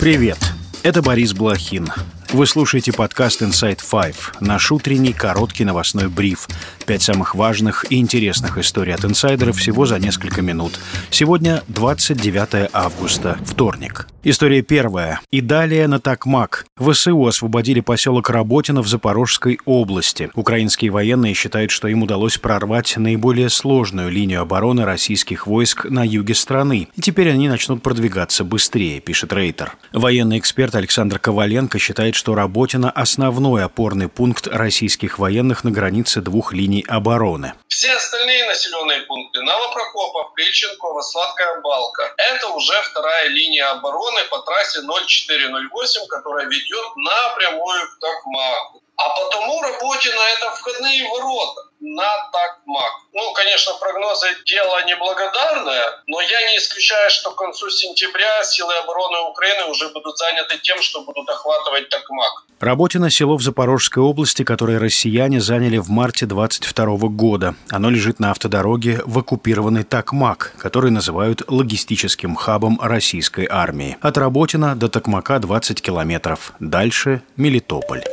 Привет, это Борис Блохин. Вы слушаете подкаст Inside Five, наш утренний короткий новостной бриф. Пять самых важных и интересных историй от инсайдеров всего за несколько минут. Сегодня 29 августа, вторник. История первая. И далее на Такмак. ВСУ освободили поселок Работино в Запорожской области. Украинские военные считают, что им удалось прорвать наиболее сложную линию обороны российских войск на юге страны. И теперь они начнут продвигаться быстрее, пишет Рейтер. Военный эксперт Александр Коваленко считает, что Работино – основной опорный пункт российских военных на границе двух линий обороны. Все остальные населенные пункты – Новопрокопов, Ильченкова, Сладкая Балка – это уже вторая линия обороны по трассе 0408, которая ведет напрямую в Токмак. А потому работе на это входные ворота на Такмак. Ну, конечно, прогнозы дело неблагодарное, но я не исключаю, что к концу сентября силы обороны Украины уже будут заняты тем, что будут охватывать Такмак. Работино – село в Запорожской области, которое россияне заняли в марте 22 года. Оно лежит на автодороге в оккупированный Такмак, который называют логистическим хабом российской армии. От Работина до Такмака 20 километров. Дальше – Мелитополь.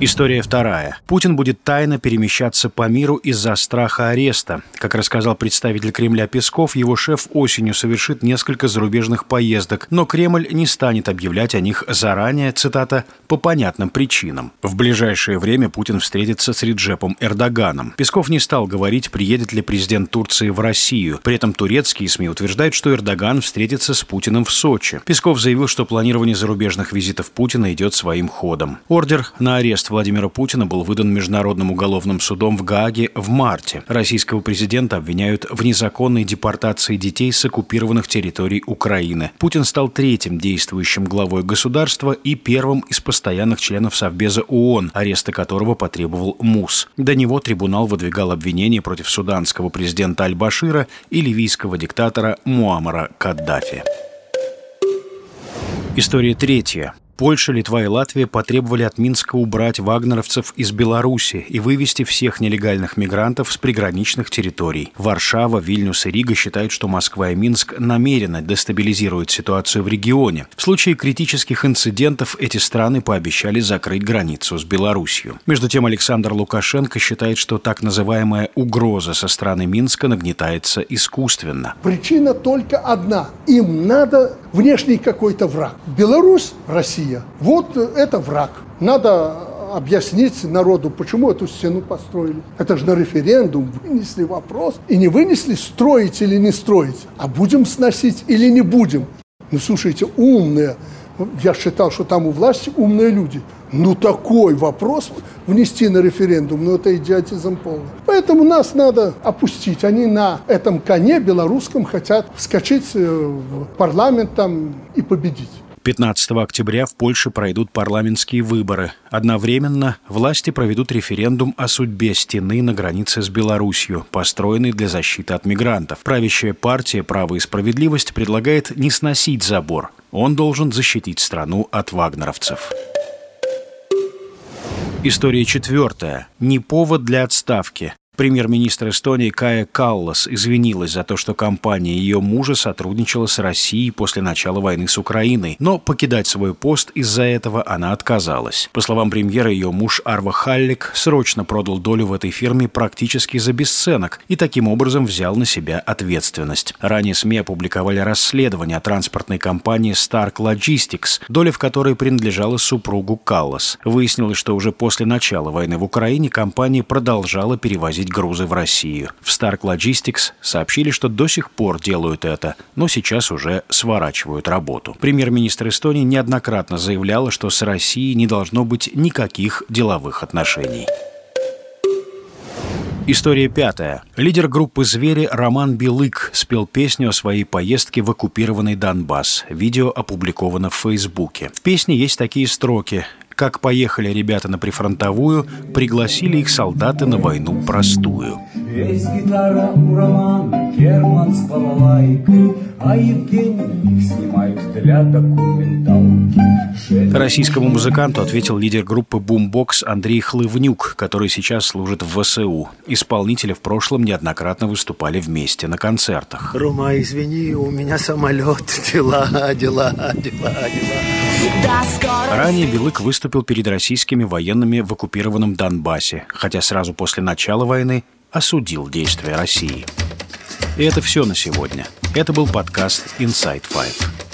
История вторая. Путин будет тайно перемещаться по миру из-за страха ареста. Как рассказал представитель Кремля Песков, его шеф осенью совершит несколько зарубежных поездок, но Кремль не станет объявлять о них заранее, цитата, «по понятным причинам». В ближайшее время Путин встретится с Реджепом Эрдоганом. Песков не стал говорить, приедет ли президент Турции в Россию. При этом турецкие СМИ утверждают, что Эрдоган встретится с Путиным в Сочи. Песков заявил, что планирование зарубежных визитов Путина идет своим ходом. Ордер на арест Владимира Путина был выдан Международным уголовным судом в Гааге в марте. Российского президента обвиняют в незаконной депортации детей с оккупированных территорий Украины. Путин стал третьим действующим главой государства и первым из постоянных членов Совбеза ООН, ареста которого потребовал МУС. До него трибунал выдвигал обвинения против суданского президента Аль-Башира и ливийского диктатора Муамара Каддафи. История третья. Польша, Литва и Латвия потребовали от Минска убрать вагнеровцев из Беларуси и вывести всех нелегальных мигрантов с приграничных территорий. Варшава, Вильнюс и Рига считают, что Москва и Минск намеренно дестабилизируют ситуацию в регионе. В случае критических инцидентов эти страны пообещали закрыть границу с Беларусью. Между тем Александр Лукашенко считает, что так называемая угроза со стороны Минска нагнетается искусственно. Причина только одна. Им надо внешний какой-то враг. Беларусь, Россия Россия. Вот это враг. Надо объяснить народу, почему эту стену построили. Это же на референдум вынесли вопрос. И не вынесли, строить или не строить, а будем сносить или не будем. Ну, слушайте, умные. Я считал, что там у власти умные люди. Ну, такой вопрос внести на референдум, ну, это идиотизм полный. Поэтому нас надо опустить. Они на этом коне белорусском хотят вскочить э, в парламент там и победить. 15 октября в Польше пройдут парламентские выборы. Одновременно власти проведут референдум о судьбе стены на границе с Беларусью, построенной для защиты от мигрантов. Правящая партия «Право и справедливость» предлагает не сносить забор. Он должен защитить страну от вагнеровцев. История четвертая. Не повод для отставки. Премьер-министр Эстонии Кая Каллас извинилась за то, что компания ее мужа сотрудничала с Россией после начала войны с Украиной, но покидать свой пост из-за этого она отказалась. По словам премьера, ее муж Арва Халлик срочно продал долю в этой фирме практически за бесценок и таким образом взял на себя ответственность. Ранее СМИ опубликовали расследование о транспортной компании Stark Logistics, доля в которой принадлежала супругу Каллас. Выяснилось, что уже после начала войны в Украине компания продолжала перевозить перевозить грузы в Россию. В Stark Logistics сообщили, что до сих пор делают это, но сейчас уже сворачивают работу. Премьер-министр Эстонии неоднократно заявляла, что с Россией не должно быть никаких деловых отношений. История пятая. Лидер группы «Звери» Роман Белык спел песню о своей поездке в оккупированный Донбасс. Видео опубликовано в Фейсбуке. В песне есть такие строки. Как поехали ребята на прифронтовую, пригласили их солдаты на войну простую. Здесь гитара у Романа, Герман с балалайкой, а Евгений их снимает для документалки. Российскому музыканту ответил лидер группы «Бумбокс» Андрей Хлывнюк, который сейчас служит в ВСУ. Исполнители в прошлом неоднократно выступали вместе на концертах. Рома, извини, у меня самолет, дела, дела, дела, дела. Ранее Белык выступил перед российскими военными в оккупированном Донбассе, хотя сразу после начала войны осудил действия России. И это все на сегодня. Это был подкаст Inside Five.